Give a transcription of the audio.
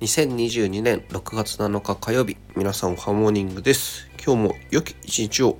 2022年6月7日火曜日。皆さんハーモニングです。今日も良き一日を。